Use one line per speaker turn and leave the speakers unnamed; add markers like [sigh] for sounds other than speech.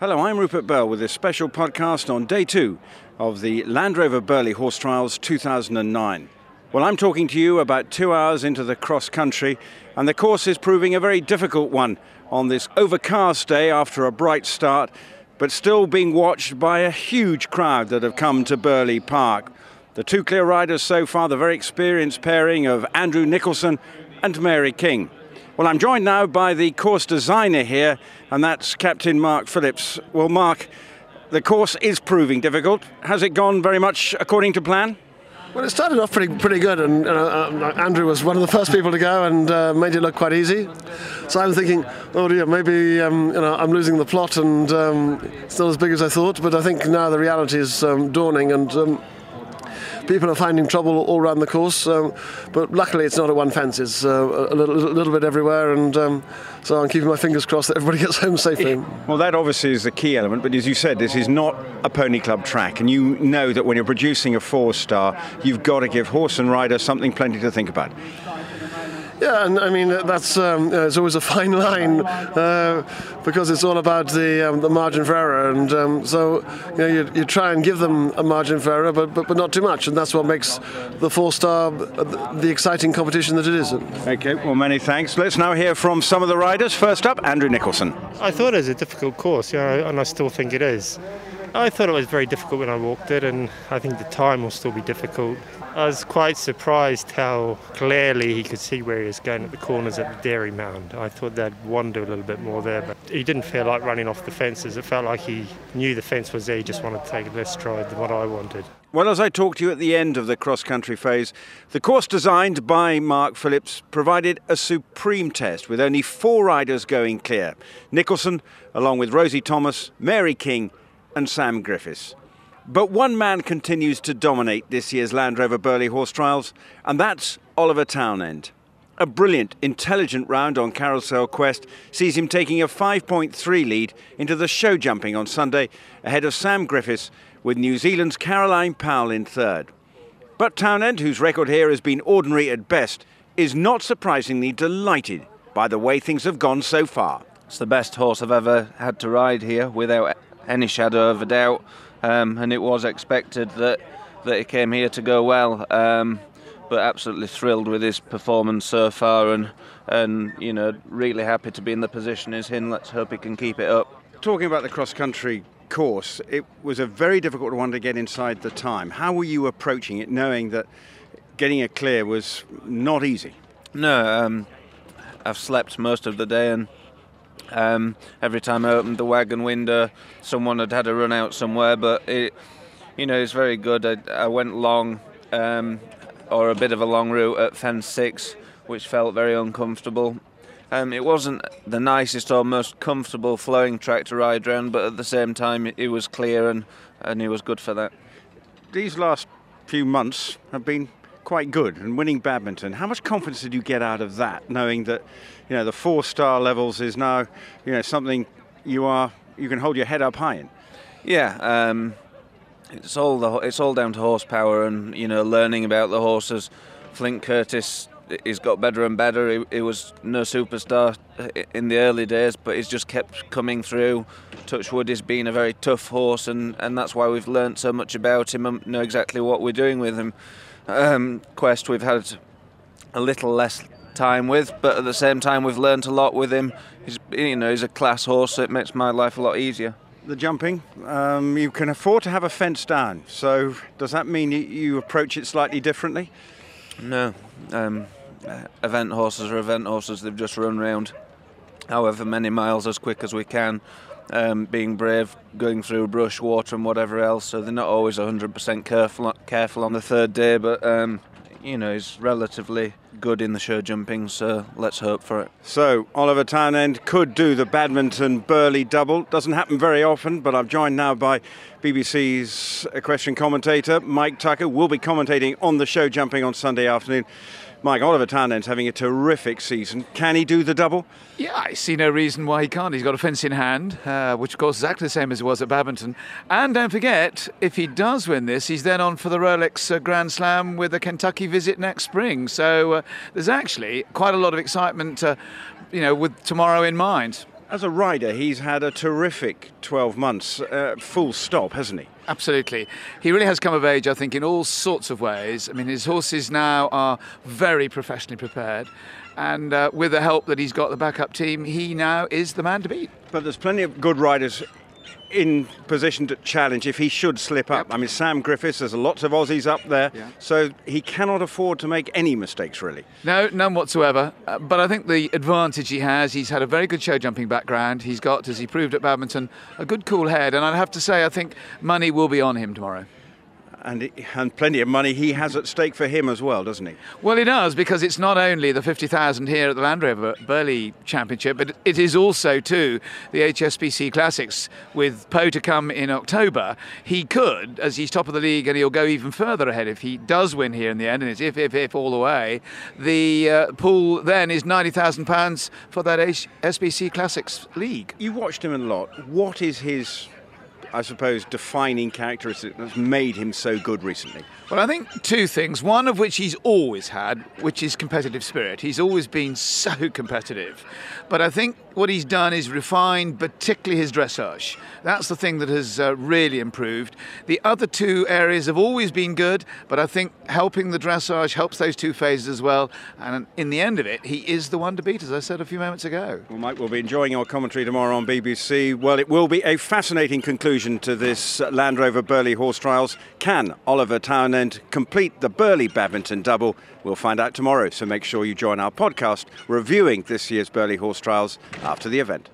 Hello, I'm Rupert Bell with this special podcast on day two of the Land Rover Burghley Horse Trials 2009. Well, I'm talking to you about two hours into the cross country, and the course is proving a very difficult one on this overcast day after a bright start, but still being watched by a huge crowd that have come to Burghley Park. The two clear riders so far, the very experienced pairing of Andrew Nicholson and Mary King. Well, I'm joined now by the course designer here, and that's Captain Mark Phillips. Well, Mark, the course is proving difficult. Has it gone very much according to plan?
Well, it started off pretty pretty good, and uh, Andrew was one of the first people to go and uh, made it look quite easy. So I'm thinking, oh dear, maybe um, you know I'm losing the plot, and um, it's not as big as I thought. But I think now the reality is um, dawning, and um, people are finding trouble all around the course. Um, but luckily, it's not at one fence. It's uh, a, little, little, bit everywhere, and um, so I'm keeping my fingers crossed that everybody [laughs] gets home safely.
Well, that obviously is the key element. But as you said, this is not a pony club track, and you know that when you're producing a four star, you've got to give horse and rider something plenty to think about.
Yeah, and I mean that's um, it's always a [laughs] fine line uh, because it's all about the um, the margin for error, and um, so you know you, you, try and give them a margin for error, but, but but not too much, and that's what makes the four star the exciting competition that it is.
Okay, well many thanks. Let's now hear from some of the riders. First up, Andrew Nicholson.
I thought it was a difficult course, yeah, and I still think it is. I thought it was very difficult when I walked it, and I think the time will still be difficult. I was quite surprised how clearly he could see where he was going at the corners at the Dairy Mound. I thought they'd wander a little bit more there, but he didn't feel like running off the fences. It felt like he knew the fence was there, he just wanted to take a less stride than what I wanted.
Well, as I talked to you at the end of the cross country phase, the course designed by Mark Phillips provided a supreme test with only four riders going clear Nicholson, along with Rosie Thomas, Mary King, and Sam Griffiths. But one man continues to dominate this year's Land Rover Burghley horse trials, and that's Oliver Townend. A brilliant, intelligent round on Carousel Quest sees him taking a 5.3 lead into the show jumping on Sunday ahead of Sam Griffiths with New Zealand's Caroline Powell in third. But Townend, whose record here has been ordinary at best, is not surprisingly delighted by the way things have gone so far.
It's the best horse I've ever had to ride here without any shadow of a doubt um, and it was expected that that he came here to go well. Um, but absolutely thrilled with his performance so far, and and you know really happy to be in the position he's in. Let's hope he can keep it up.
Talking about the cross country course, it was a very difficult one to get inside the time. How were you approaching it, knowing that getting it clear was not easy?
No, um, I've slept most of the day and um, every time I opened the wagon window, someone had had a run out somewhere. But it, you know, it's very good. I, I went long, um, or a bit of a long route at fence six, which felt very uncomfortable. Um, it wasn't the nicest or most comfortable flowing track to ride around, but at the same time, it, it was clear and, and it was good for that.
These last few months have been quite good and winning badminton. How much confidence did you get out of that, knowing that you know the four star levels is now you know something you are you can hold your head up high in?
Yeah. Um, it's all the, it's all down to horsepower and you know learning about the horses. Flint Curtis he's got better and better. He, he, was no superstar in the early days, but he's just kept coming through. Touchwood has been a very tough horse, and, and that's why we've learnt so much about him and know exactly what we're doing with him um, Quest we've had a little less time with, but at the same time we've learned a lot with him. He's you know he's a class horse, so it makes my life a lot easier.
The jumping, um, you can afford to have a fence down. So does that mean you, you approach it slightly differently?
No, um, event horses are event horses. They've just run round however many miles as quick as we can. Um, being brave, going through brush, water, and whatever else. So they're not always 100% careful careful on the third day, but um, you know he's relatively good in the show jumping. So let's hope for it.
So Oliver Townend could do the badminton Burghley double. Doesn't happen very often, but I'm joined now by BBC's equestrian commentator Mike Tucker. Will be commentating on the show jumping on Sunday afternoon. Mike Oliver Townend's having a terrific season. Can he do the double?
Yeah, I see no reason why he can't. He's got a fence in hand, uh, which of course is exactly the same as it was at Badminton. And don't forget, if he does win this, he's then on for the Rolex uh, Grand Slam with a Kentucky visit next spring. So uh, there's actually quite a lot of excitement, uh, you know, with tomorrow in mind.
As a rider, he's had a terrific 12 months, uh, full stop, hasn't he?
Absolutely. He really has come of age, I think, in all sorts of ways. I mean, his horses now are very professionally prepared. And uh, with the help that he's got, the backup team, he now is the man to beat.
But there's plenty of good riders in position to challenge if he should slip up.
Yep.
I mean, Sam Griffiths, there's lots of Aussies up there,
Yeah.
so he cannot afford to make any mistakes, really.
No, none whatsoever. Uh, but I think the advantage he has, he's had a very good show jumping background. He's got, as he proved at Badminton, a good cool head. And I'd have to say, I think money will be on him tomorrow.
And, and plenty of money he has at stake for him as well, doesn't he?
Well, he does because it's not only the 50,000 here at the Land Rover Burghley Championship, but it is also too the HSBC Classics with Pau to come in October. He could, as he's top of the league, and he'll go even further ahead if he does win here in the end, and it's if, if, if all the way. The uh, pool then is 90,000 pounds for that HSBC Classics league.
You watched him a lot. What is his, I suppose, defining characteristic that's made him so good recently?
Well, I think two things. One of which he's always had, which is competitive spirit. He's always been [laughs] so competitive. But I think what he's done is refined, particularly his dressage. That's the thing that has uh, really improved. The other two areas have always been good, but I think helping the dressage helps those two phases as well. And in the end of it, he is the one to beat, as I said a few moments ago.
Well, Mike, we'll be enjoying your commentary tomorrow on BBC. Well, it will be a fascinating conclusion to this Land Rover Burghley horse trials. Can Oliver Townend complete the Burghley badminton double? We'll find out tomorrow, so make sure you join our podcast reviewing this year's Burghley horse trials after the event.